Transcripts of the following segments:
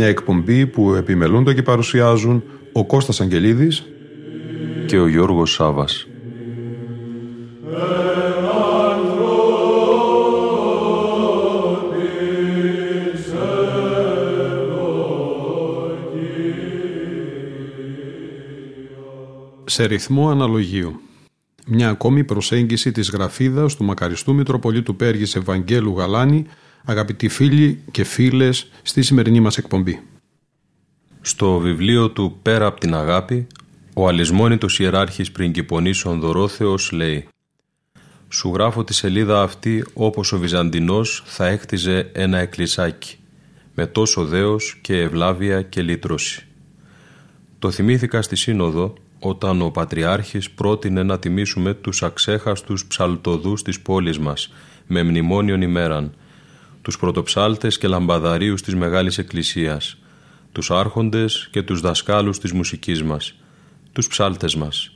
Μια εκπομπή που επιμελούνται και παρουσιάζουν ο Κώστας Αγγελίδης και ο Γιώργος Σάβας. Σε ρυθμό αναλογίου. Μια ακόμη προσέγγιση της γραφίδας του μακαριστού Μητροπολίτου Πέργης Ευαγγέλου Γαλάνη, αγαπητοί φίλοι και φίλες, στη σημερινή μας εκπομπή. Στο βιβλίο του «Πέρα από την αγάπη», ο αλυσμόνητος ιεράρχης πριγκυπονήσων Δωρόθεος λέει «Σου γράφω τη σελίδα αυτή όπως ο Βυζαντινός θα έκτιζε ένα εκκλησάκι, με τόσο δέος και ευλάβεια και λύτρωση». Το θυμήθηκα στη Σύνοδο όταν ο Πατριάρχης πρότεινε να τιμήσουμε τους αξέχαστους ψαλτοδούς της πόλης μας με μνημόνιον ημέραν, τους πρωτοψάλτες και λαμπαδαρίους της Μεγάλης Εκκλησίας, τους άρχοντες και τους δασκάλους της μουσικής μας, τους ψάλτες μας.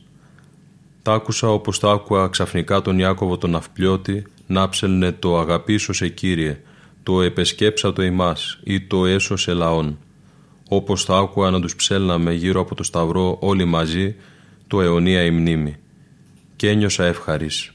Τ' άκουσα όπως τ' άκουα ξαφνικά τον Ιάκωβο τον Αυπλιώτη να ψελνε το «Αγαπήσω σε Κύριε», το «Επεσκέψα το ημάς» ή το «Έσωσε λαόν». Όπως θα άκουα να τους ψέλναμε γύρω από το Σταυρό όλοι μαζί, το «Αιωνία η μνήμη». Και ένιωσα ευχαρής.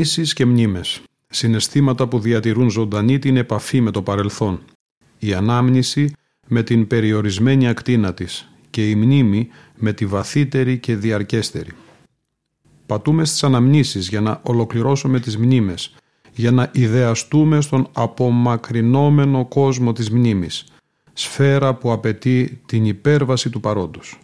Αναμνήσεις και μνήμες. Συναισθήματα που διατηρούν ζωντανή την επαφή με το παρελθόν. Η ανάμνηση με την περιορισμένη ακτίνα της και η μνήμη με τη βαθύτερη και διαρκέστερη. Πατούμε στις αναμνήσεις για να ολοκληρώσουμε τις μνήμες, για να ιδεαστούμε στον απομακρυνόμενο κόσμο της μνήμης, σφαίρα που απαιτεί την υπέρβαση του παρόντος.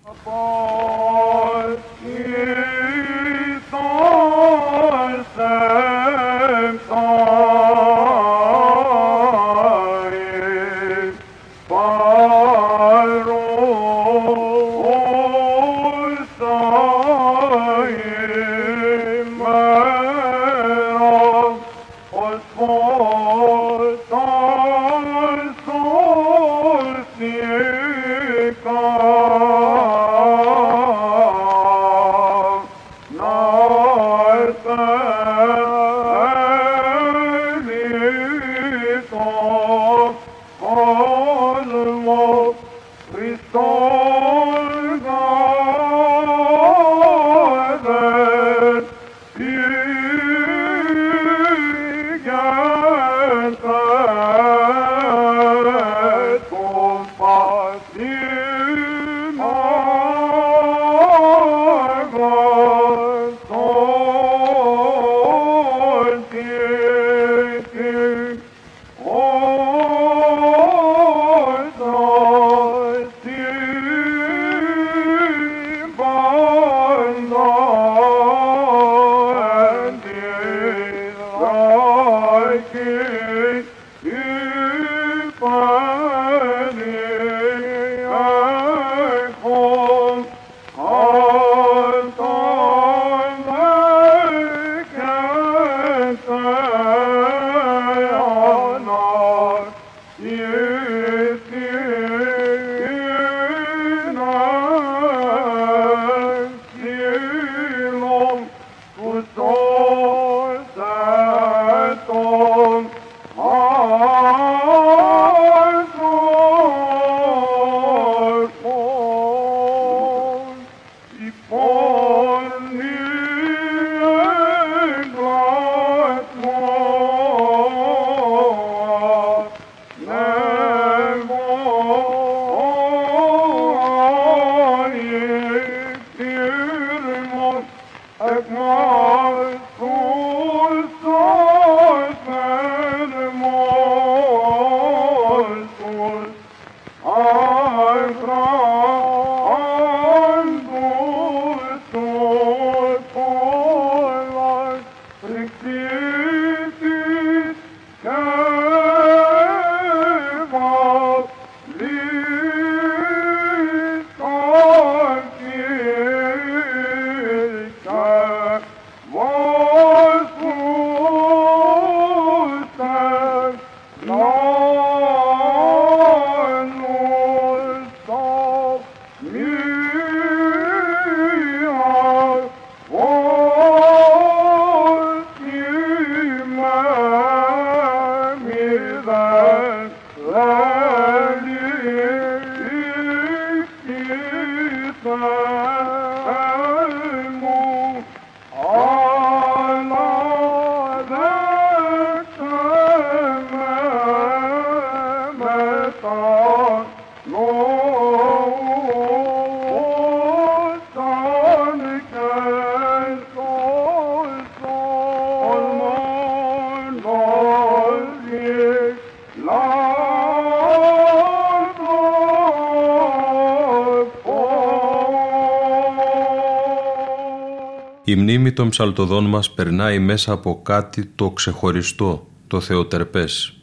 Η μνήμη των ψαλτοδών μας περνάει μέσα από κάτι το ξεχωριστό, το θεοτερπές.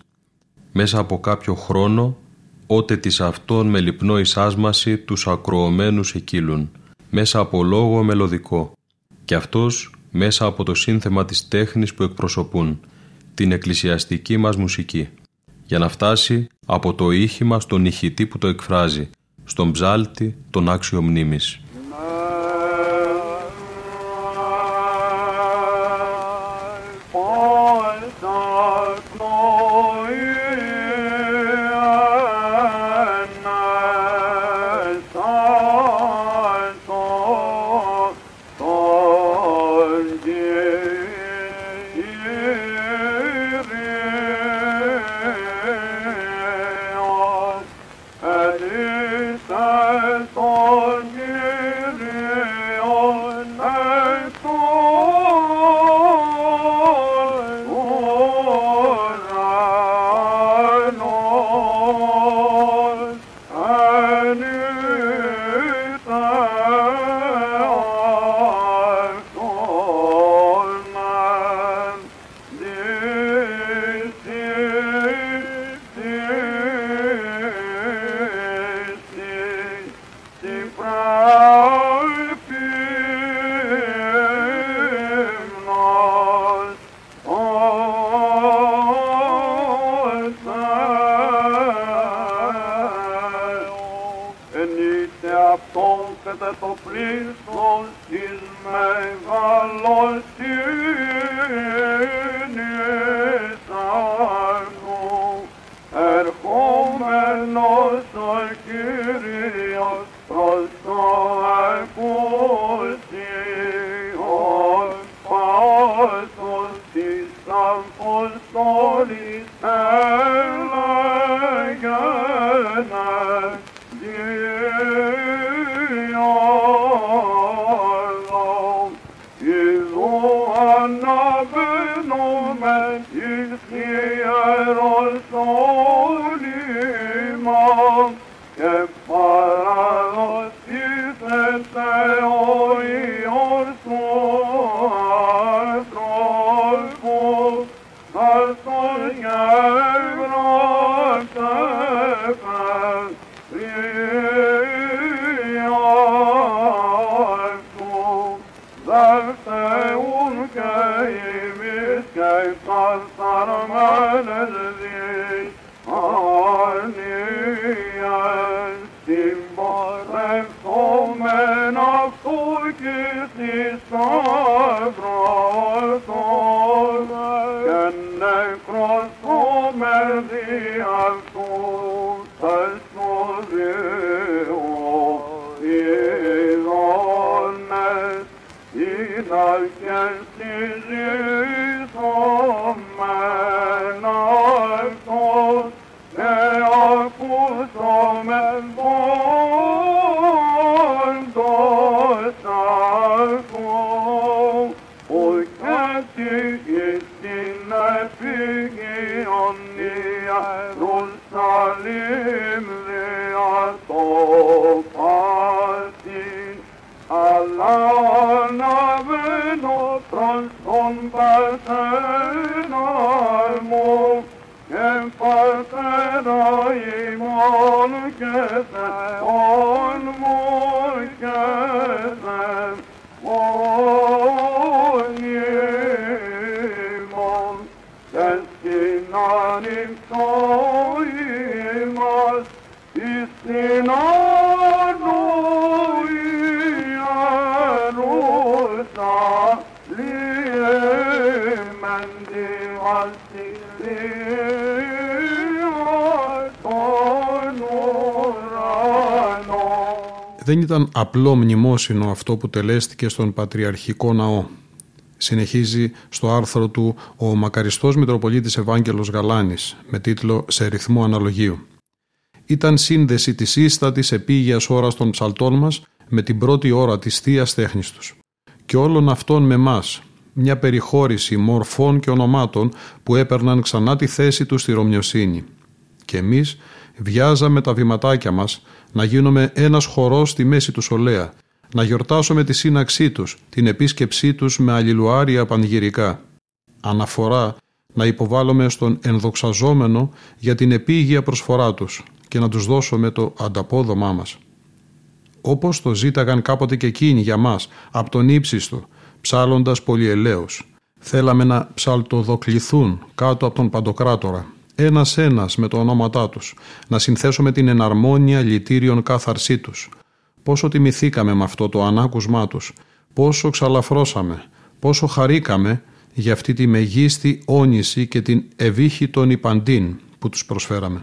Μέσα από κάποιο χρόνο, ότε της αυτών με λυπνό εισάσμαση τους ακροωμένους εκείλουν. Μέσα από λόγο μελωδικό. Και αυτός μέσα από το σύνθεμα της τέχνης που εκπροσωπούν, την εκκλησιαστική μας μουσική. Για να φτάσει από το ήχημα στον ηχητή που το εκφράζει, στον ψάλτη τον άξιο μνήμης. prayer Δεν ήταν απλό μνημόσυνο αυτό που τελέστηκε στον Πατριαρχικό Ναό. Συνεχίζει στο άρθρο του ο μακαριστός Μητροπολίτης Ευάγγελος Γαλάνης με τίτλο «Σε ρυθμό αναλογίου». Ήταν σύνδεση της ίστατης επίγειας ώρας των ψαλτών μας με την πρώτη ώρα της θείας τέχνης τους. Και όλων αυτών με μας, μια περιχώρηση μορφών και ονομάτων που έπαιρναν ξανά τη θέση τους στη Ρωμιοσύνη. Και εμείς βιάζαμε τα βηματάκια μας να γίνουμε ένας χορός στη μέση του Σολέα, να γιορτάσουμε τη σύναξή τους, την επίσκεψή τους με αλληλουάρια πανηγυρικά. Αναφορά να υποβάλλουμε στον ενδοξαζόμενο για την επίγεια προσφορά τους και να τους δώσουμε το ανταπόδομά μας. Όπως το ζήταγαν κάποτε και εκείνοι για μας, από τον ύψιστο, ψάλλοντας πολυελαίους. Θέλαμε να ψαλτοδοκληθούν κάτω από τον Παντοκράτορα, ένας-ένας με το ονόματά τους, να συνθέσουμε την εναρμόνια λυτήριων κάθαρσή τους. Πόσο τιμηθήκαμε με αυτό το ανάκουσμά τους, πόσο ξαλαφρώσαμε, πόσο χαρήκαμε για αυτή τη μεγίστη όνηση και την ευήχη των υπαντήν που τους προσφέραμε.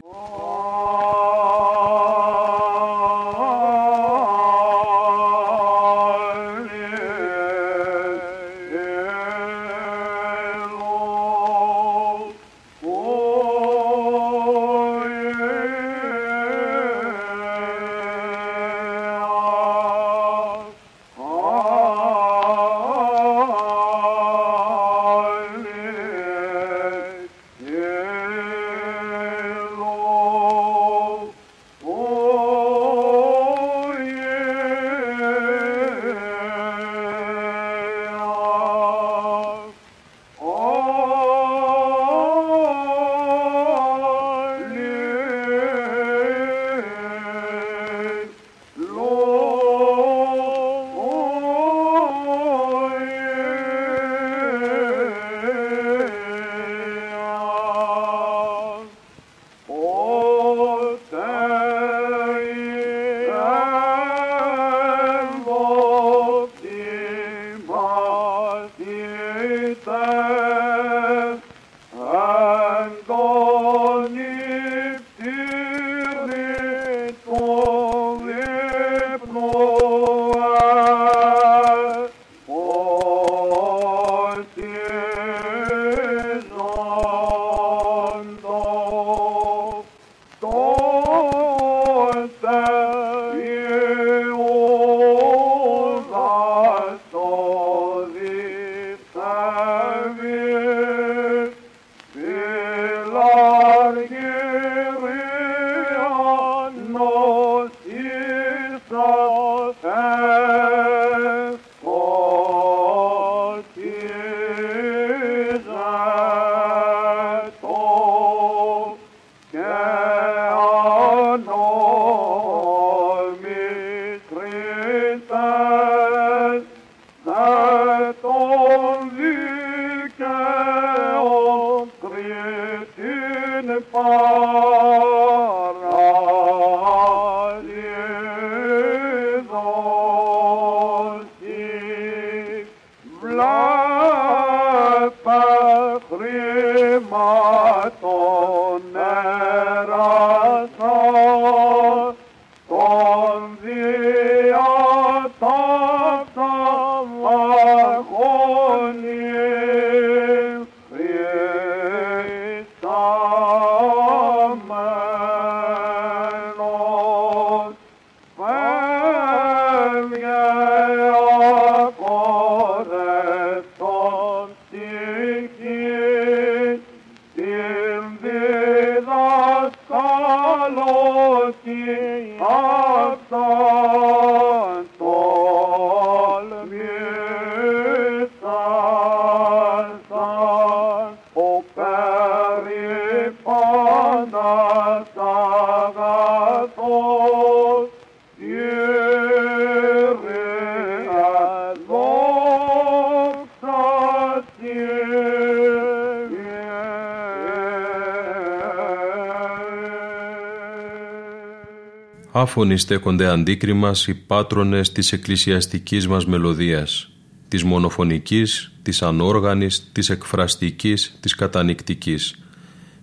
Άφωνοι στέκονται αντίκριμας οι πάτρονες της εκκλησιαστικής μας μελωδίας, της μονοφωνικής, της ανόργανης, της εκφραστικής, της κατανικτικής.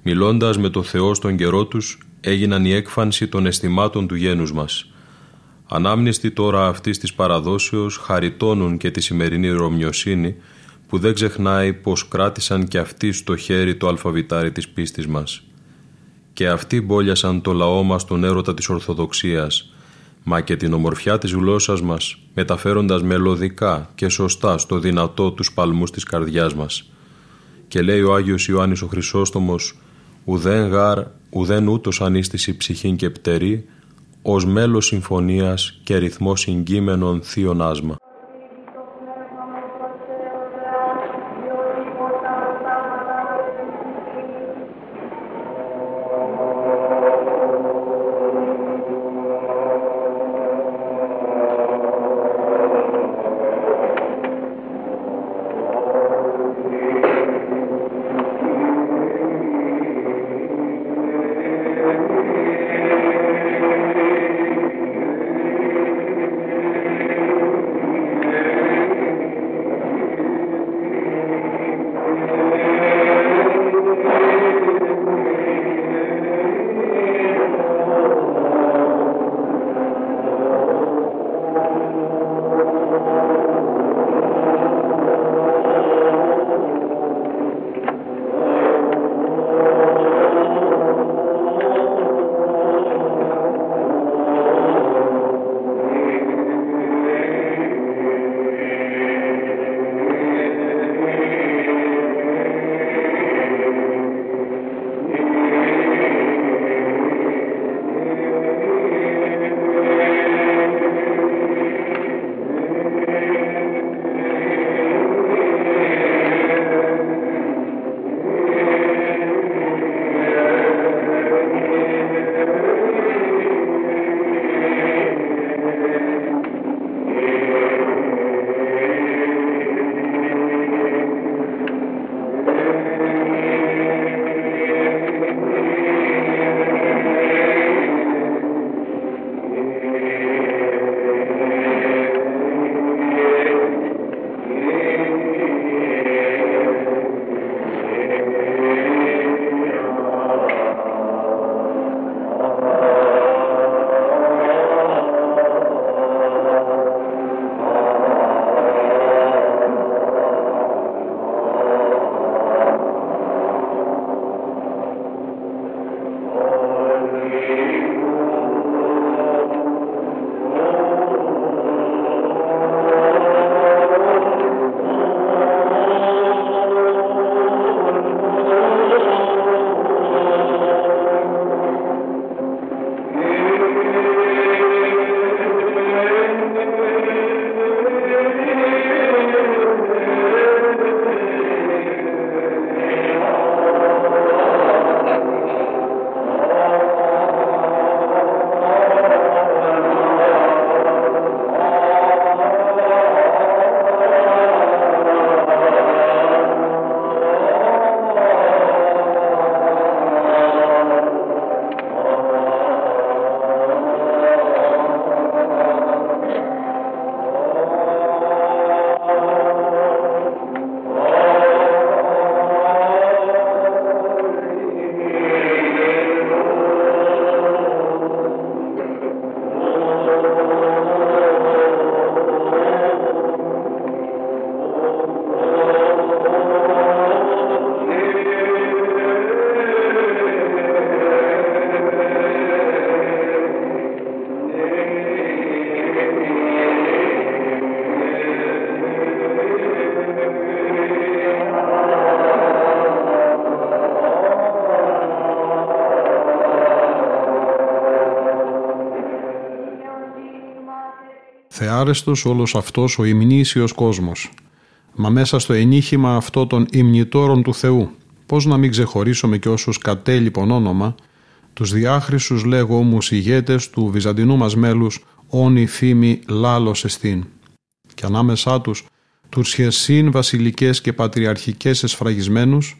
Μιλώντας με το Θεό στον καιρό τους, έγιναν η έκφανση των αισθημάτων του γένους μας. Ανάμνηστοι τώρα αυτής της παραδόσεως χαριτώνουν και τη σημερινή ρωμιοσύνη που δεν ξεχνάει πως κράτησαν και αυτοί στο χέρι το αλφαβητάρι της πίστης μας και αυτοί μπόλιασαν το λαό μας τον έρωτα της Ορθοδοξίας, μα και την ομορφιά της γλώσσας μας, μεταφέροντας μελωδικά και σωστά στο δυνατό τους παλμούς της καρδιάς μας. Και λέει ο Άγιος Ιωάννης ο Χρυσόστομος, «Ουδέν γάρ, ουδέν ούτως ανίστηση ψυχήν και πτερή, ως μέλος συμφωνίας και ρυθμός συγκείμενων θείων άσμα». Θεάρεστος όλος αυτός ο υμνήσιος κόσμος. Μα μέσα στο ενίχημα αυτό των υμνητόρων του Θεού, πώς να μην ξεχωρίσουμε και όσους κατέλειπον όνομα, τους διάχρησους λέγω όμως ηγέτες του βυζαντινού μας μέλους όνει φήμη λάλος εστίν. Και ανάμεσά τους τους χεσίν βασιλικές και πατριαρχικές εσφραγισμένους,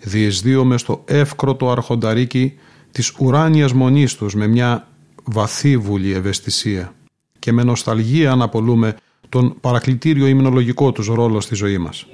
διεσδύομαι στο εύκροτο αρχονταρίκι της ουράνιας μονής τους με μια βαθύβουλη ευαισθησία και με νοσταλγία αναπολούμε τον παρακλητήριο υμνολογικό τους ρόλο στη ζωή μας.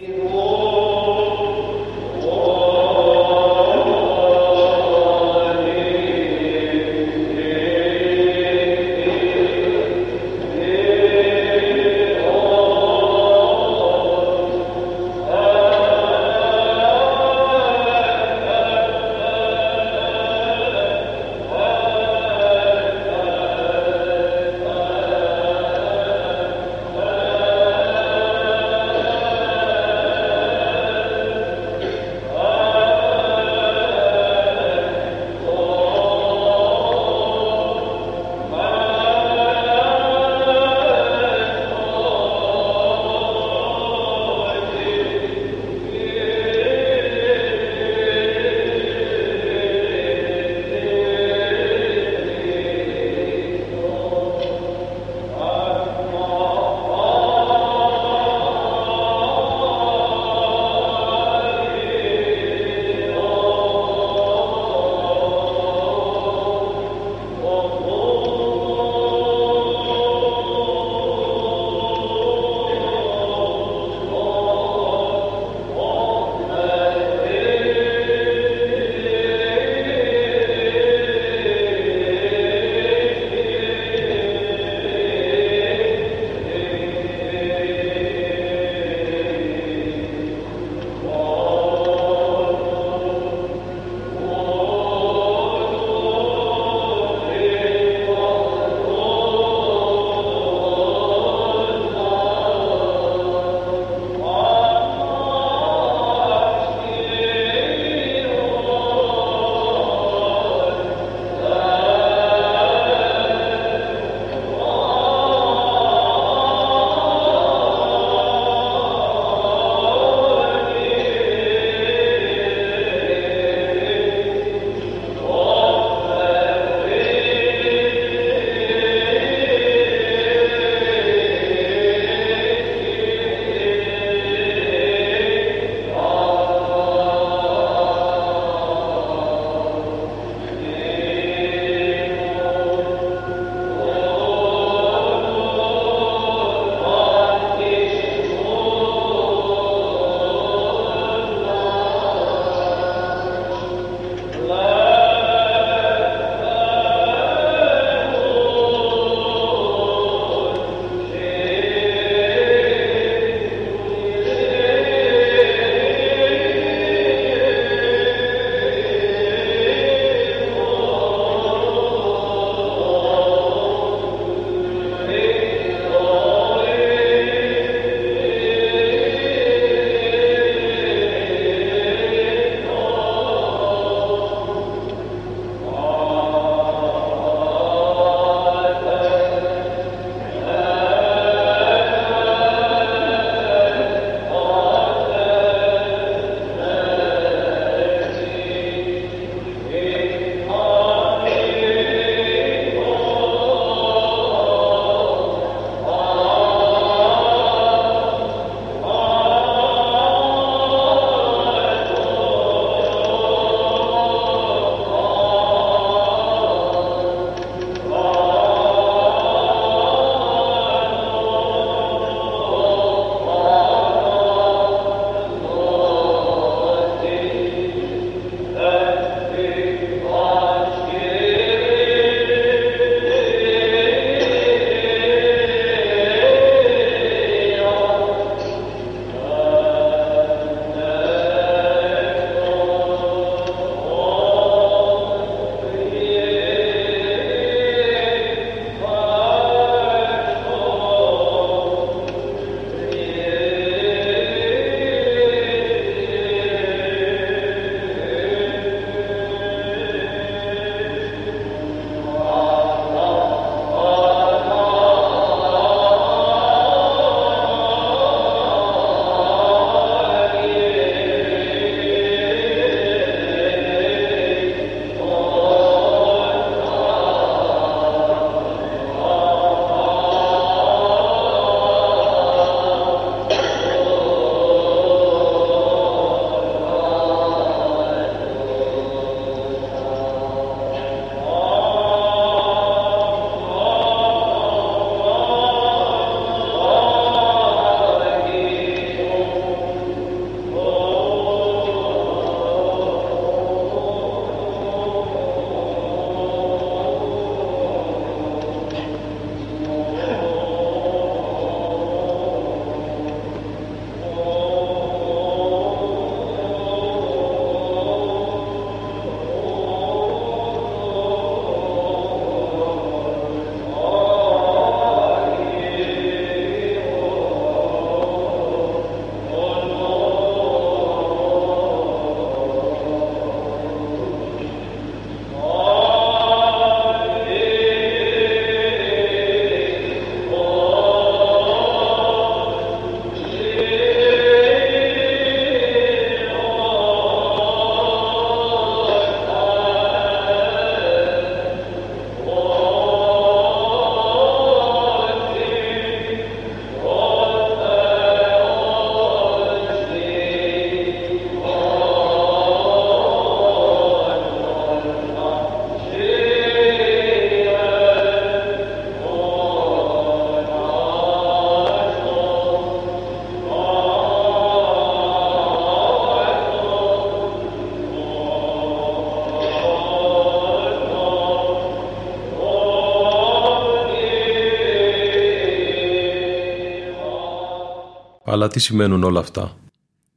Τι σημαίνουν όλα αυτά;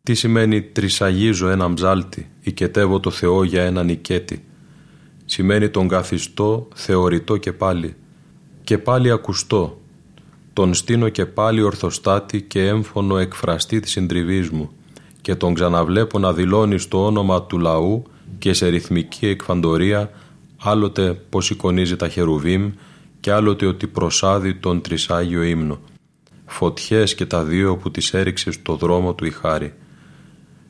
Τι σημαίνει τρισαγίζω έναν ψάλτη, οικετεύω το Θεό για έναν οικέτη. Σημαίνει τον καθιστό, θεωρητό και πάλι. Και πάλι ακουστό. Τον στείνω και πάλι ορθοστάτη και έμφωνο εκφραστή της συντριβής μου και τον ξαναβλέπω να δηλώνει στο όνομα του λαού και σε ρυθμική εκφαντορία άλλοτε πως εικονίζει τα χερουβίμ και άλλοτε ότι προσάδει τον τρισάγιο ύμνο. Φωτιές και τα δύο που τις έριξε στο δρόμο του η χάρη.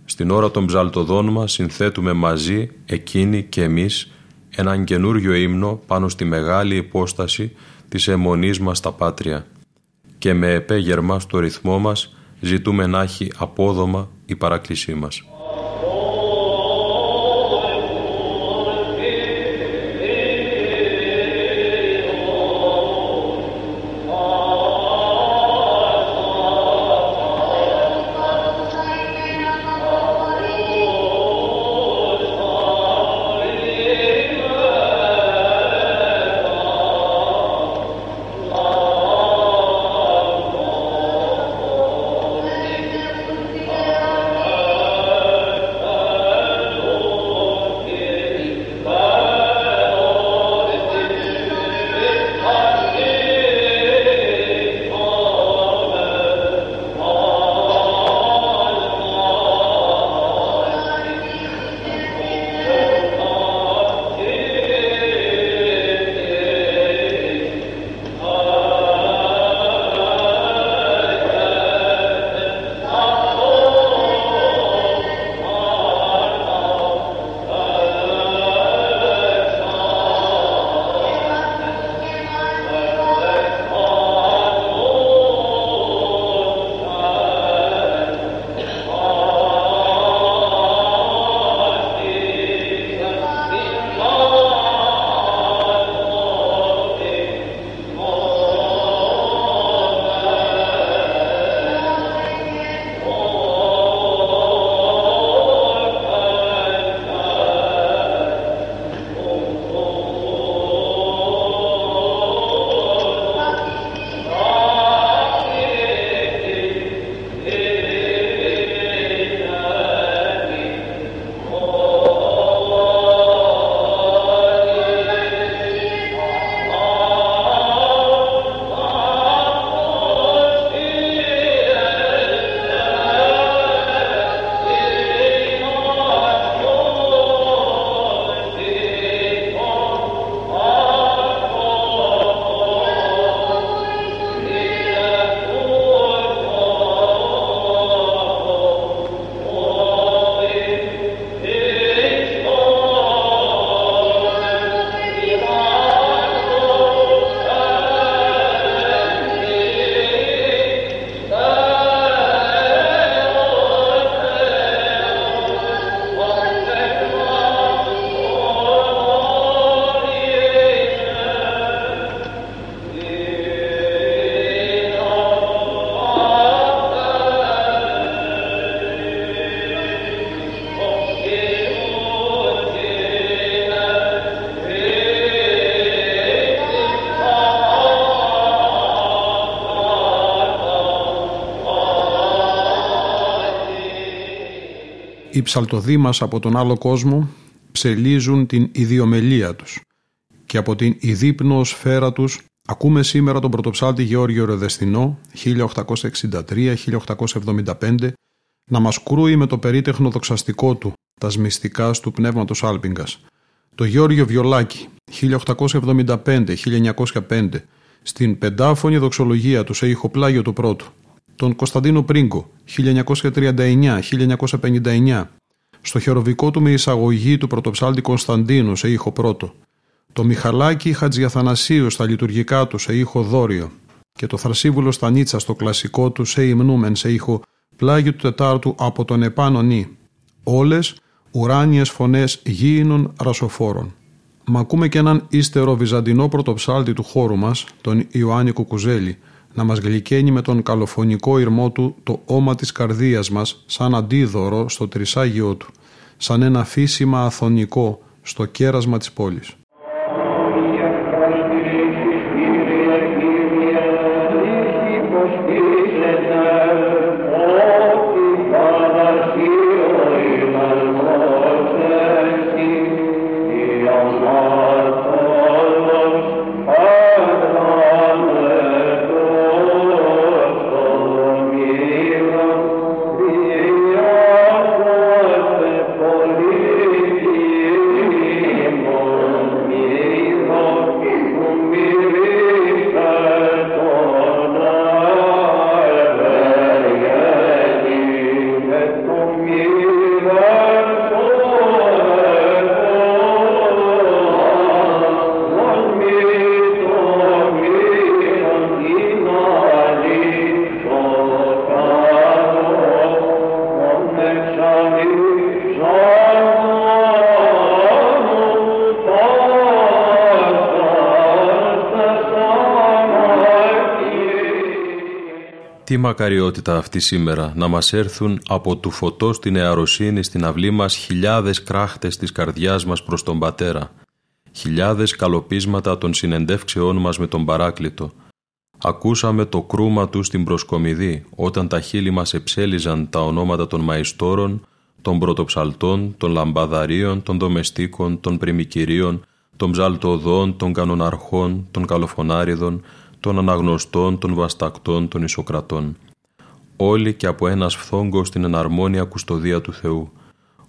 Στην ώρα των ψαλτοδών μας συνθέτουμε μαζί, εκείνοι και εμείς, έναν καινούριο ύμνο πάνω στη μεγάλη υπόσταση της αιμονής μας στα πάτρια και με επέγερμα στο ρυθμό μας ζητούμε να έχει απόδομα η παράκλησή μας. Οι ψαλτοδοί μας από τον άλλο κόσμο ψελίζουν την ιδιομελία τους και από την ειδύπνο σφαίρα τους ακούμε σήμερα τον πρωτοψάλτη Γεώργιο Ρεδεστινό 1863-1875 να μας κρούει με το περίτεχνο δοξαστικό του τα σμιστικά του πνεύματος Άλπιγκας. Το Γεώργιο Βιολάκη 1875-1905 στην πεντάφωνη δοξολογία του σε ηχοπλάγιο του πρώτου τον Κωνσταντίνο Πρίγκο 1939-1959 στο χεροβικό του με εισαγωγή του πρωτοψάλτη Κωνσταντίνου σε ήχο πρώτο, το Μιχαλάκι Χατζιαθανασίου στα λειτουργικά του σε ήχο δόριο και το Θρασίβουλο Στανίτσα στο κλασικό του σε υμνούμεν σε ήχο πλάγιο του Τετάρτου από τον επάνω νη. Όλες ουράνιες φωνές γήινων ρασοφόρων. Μα ακούμε και έναν ύστερο βυζαντινό πρωτοψάλτη του χώρου μας, τον Ιωάννη Κουκουζέλη, να μας γλυκαίνει με τον καλοφωνικό ήρμό του το όμα της καρδίας μας σαν αντίδωρο στο τρισάγιο του, σαν ένα φύσιμα αθωνικό στο κέρασμα της πόλης. Τι μακαριότητα αυτή σήμερα να μας έρθουν από του φωτός την εαροσύνη στην αυλή μας χιλιάδες κράχτες της καρδιάς μας προς τον Πατέρα, χιλιάδες καλοπίσματα των συνεντεύξεών μας με τον Παράκλητο. Ακούσαμε το κρούμα του στην προσκομιδή όταν τα χείλη μας εψέλιζαν τα ονόματα των μαϊστόρων, των πρωτοψαλτών, των λαμπαδαρίων, των δομεστίκων, των πριμικυρίων, των ψαλτοδών, των κανοναρχών, των καλοφωνάριδων, των αναγνωστών, των βαστακτών, των ισοκρατών. Όλοι και από ένας φθόγκος στην εναρμόνια κουστοδία του Θεού.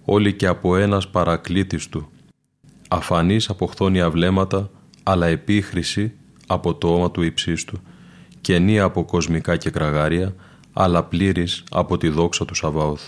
Όλοι και από ένας παρακλήτης Του. Αφανής από χθόνια βλέμματα, αλλά επίχρηση από το όμα του υψίστου. Καινή από κοσμικά και κραγάρια, αλλά πλήρης από τη δόξα του Σαβαώθ.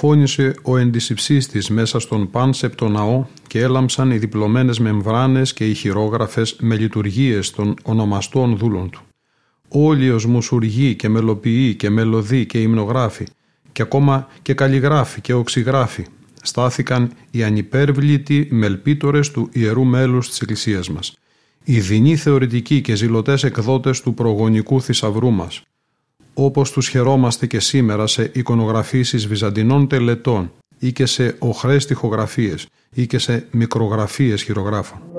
Βροντοφώνησε ο εντισυψίστης μέσα στον πάνσεπτο ναό και έλαμψαν οι διπλωμένες μεμβράνες και οι χειρόγραφες με λειτουργίες των ονομαστών δούλων του. Όλοι ως μουσουργοί και μελοποιοί και μελωδοί και υμνογράφοι και ακόμα και καλλιγράφοι και οξυγράφοι στάθηκαν οι ανυπέρβλητοι μελπίτορες του ιερού μέλους της Εκκλησίας μας. Οι δεινοί θεωρητικοί και ζηλωτές εκδότες του προγονικού θησαυρού μας, όπως τους χαιρόμαστε και σήμερα σε εικονογραφήσεις βυζαντινών τελετών ή και σε οχρές τοιχογραφίες ή και σε μικρογραφίες χειρογράφων.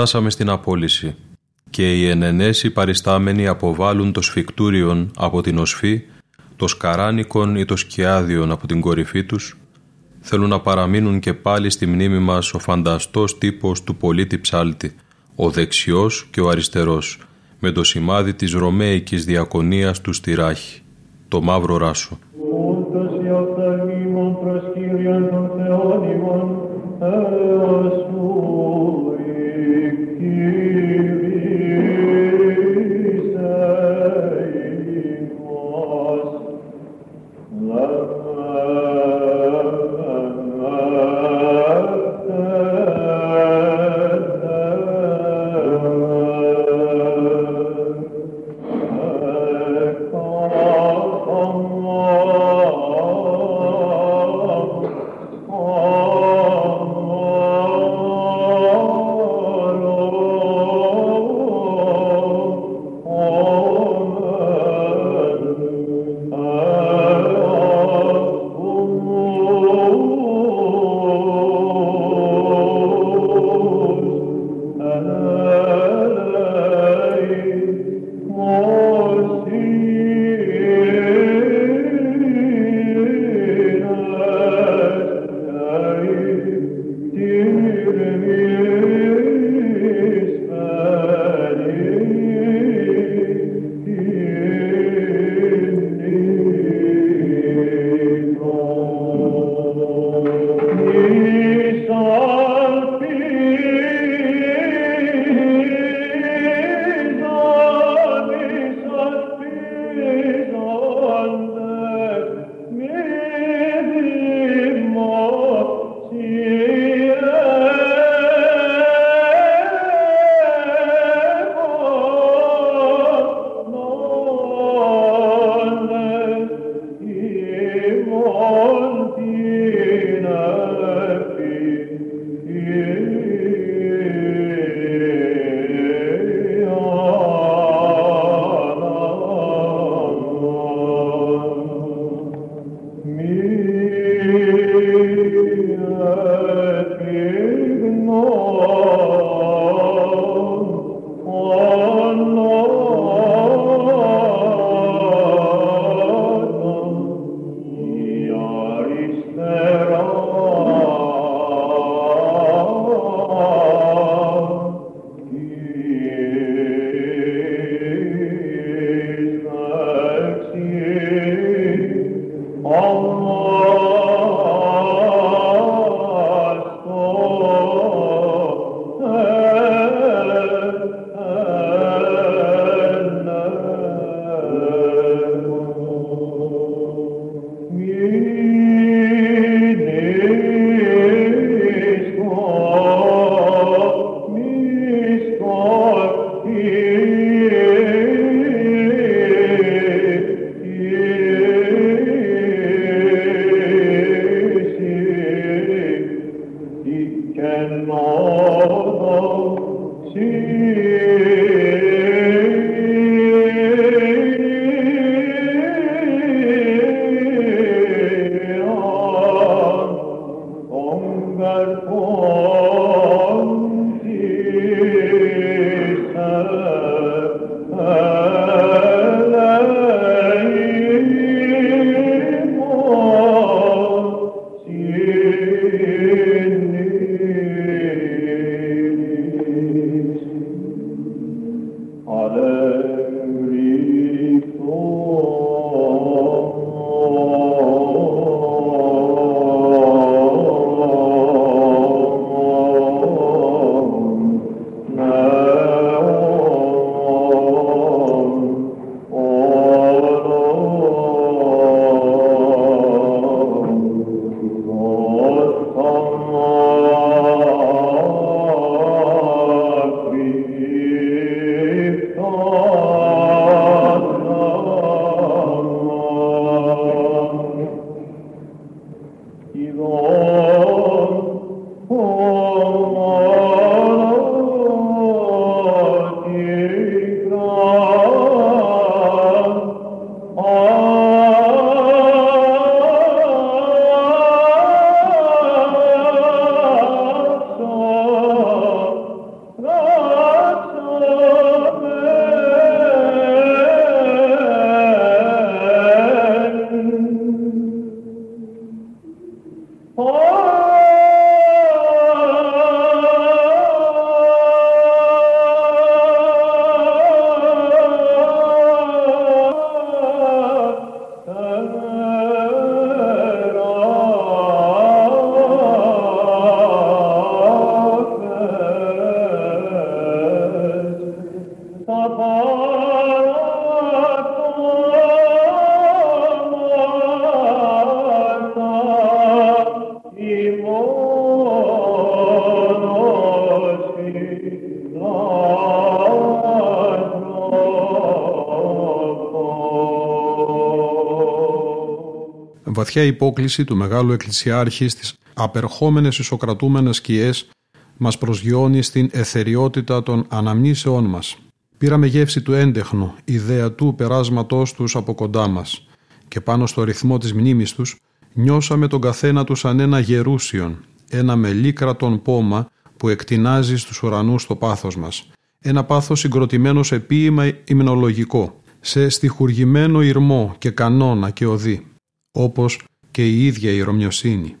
Φτάσαμε στην απόλυση και οι ενενέσοι παριστάμενοι αποβάλλουν το σφικτούριον από την οσφή, το σκαράνικον ή το σκιάδιον από την κορυφή τους, θέλουν να παραμείνουν και πάλι στη μνήμη μας ο φανταστός τύπος του πολίτη ψάλτη, ο δεξιός και ο αριστερός, με το σημάδι της Ρωμαϊκής διακονίας του στη Ράχη, το μαύρο ράσο. Όντως η βαθιά υπόκληση του μεγάλου εκκλησιάρχη στις απερχόμενες ισοκρατούμενες σκιές μας προσγειώνει στην εθεριότητα των αναμνήσεών μας. Πήραμε γεύση του έντεχνου, ιδέα του περάσματός τους από κοντά μας και πάνω στο ρυθμό της μνήμης τους νιώσαμε τον καθένα τους σαν ένα γερούσιον, ένα μελίκρατον πόμα που εκτινάζει στους ουρανούς το πάθος μας. Ένα πάθος συγκροτημένο σε ποίημα υμνολογικό, σε στιχουργημένο ηρμό και κανόνα και οδή όπως και η ίδια η Ρωμιοσύνη.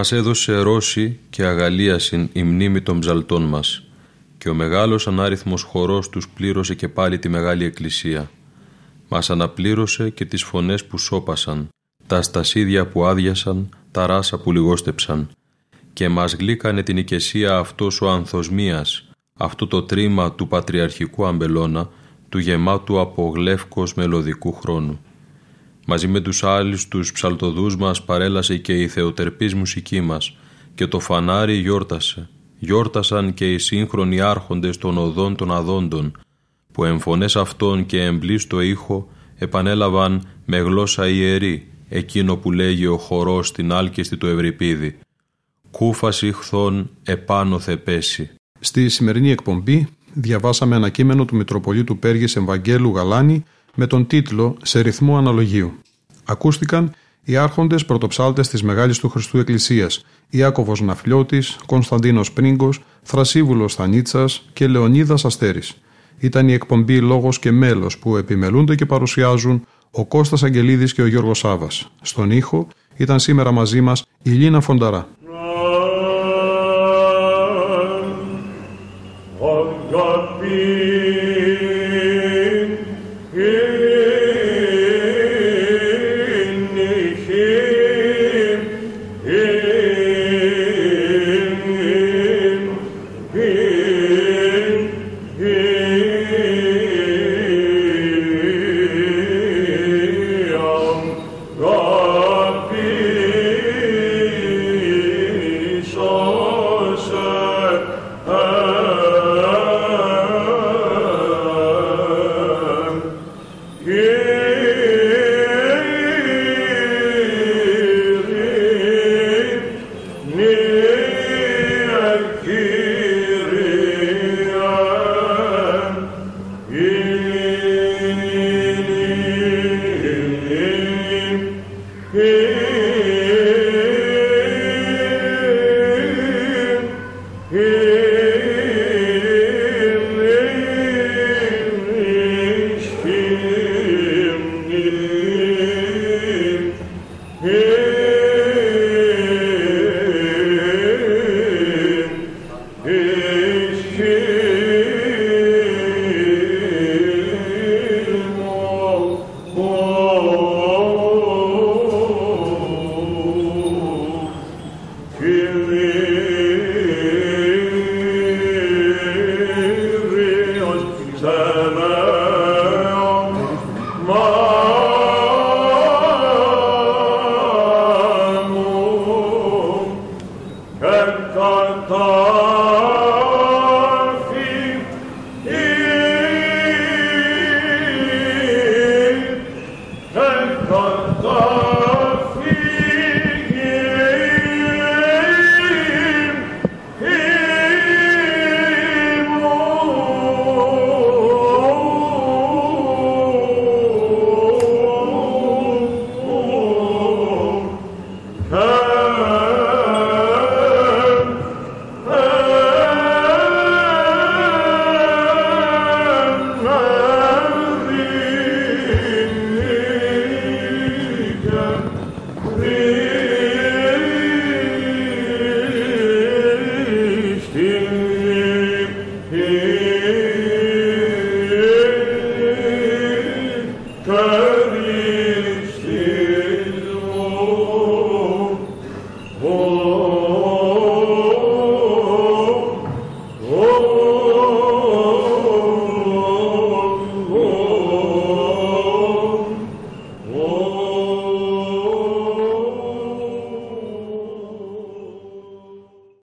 Μας έδωσε ρώση και αγαλίασιν η μνήμη των ψαλτών μας και ο μεγάλος ανάριθμος χορός τους πλήρωσε και πάλι τη Μεγάλη Εκκλησία. Μας αναπλήρωσε και τις φωνές που σώπασαν, τα στασίδια που άδειασαν, τα ράσα που λιγόστεψαν και μας γλύκανε την οικεσία αυτός ο ανθοσμίας, αυτό το τρίμα του πατριαρχικού αμπελώνα, του γεμάτου από γλεύκος μελωδικού χρόνου. Μαζί με τους άλλους τους ψαλτοδούς μας παρέλασε και η θεοτερπής μουσική μας και το φανάρι γιόρτασε. Γιόρτασαν και οι σύγχρονοι άρχοντες των οδών των αδόντων, που εμφωνές αυτών και εμπλίστο ήχο επανέλαβαν με γλώσσα ιερή εκείνο που λέγει ο χορός στην άλκηστη του Ευρυπίδη. «Κούφαση χθών επάνω θε πέσει». Στη σημερινή εκπομπή διαβάσαμε ένα κείμενο του Μητροπολίτου Πέργης Εμβαγγέλου Γαλάνη με τον τίτλο «Σε ρυθμό αναλογίου». Ακούστηκαν οι άρχοντες πρωτοψάλτες της Μεγάλης του Χριστού Εκκλησίας, Ιάκωβος Ναφλιώτης, Κωνσταντίνος Πρίγκος, Θρασίβουλος Θανίτσας και Λεωνίδας Αστέρης. Ήταν η εκπομπή «Λόγος και μέλος» που επιμελούνται και παρουσιάζουν ο Κώστας Αγγελίδης και ο Γιώργος Σάβας. Στον ήχο ήταν σήμερα μαζί μας η Λίνα Φονταρά.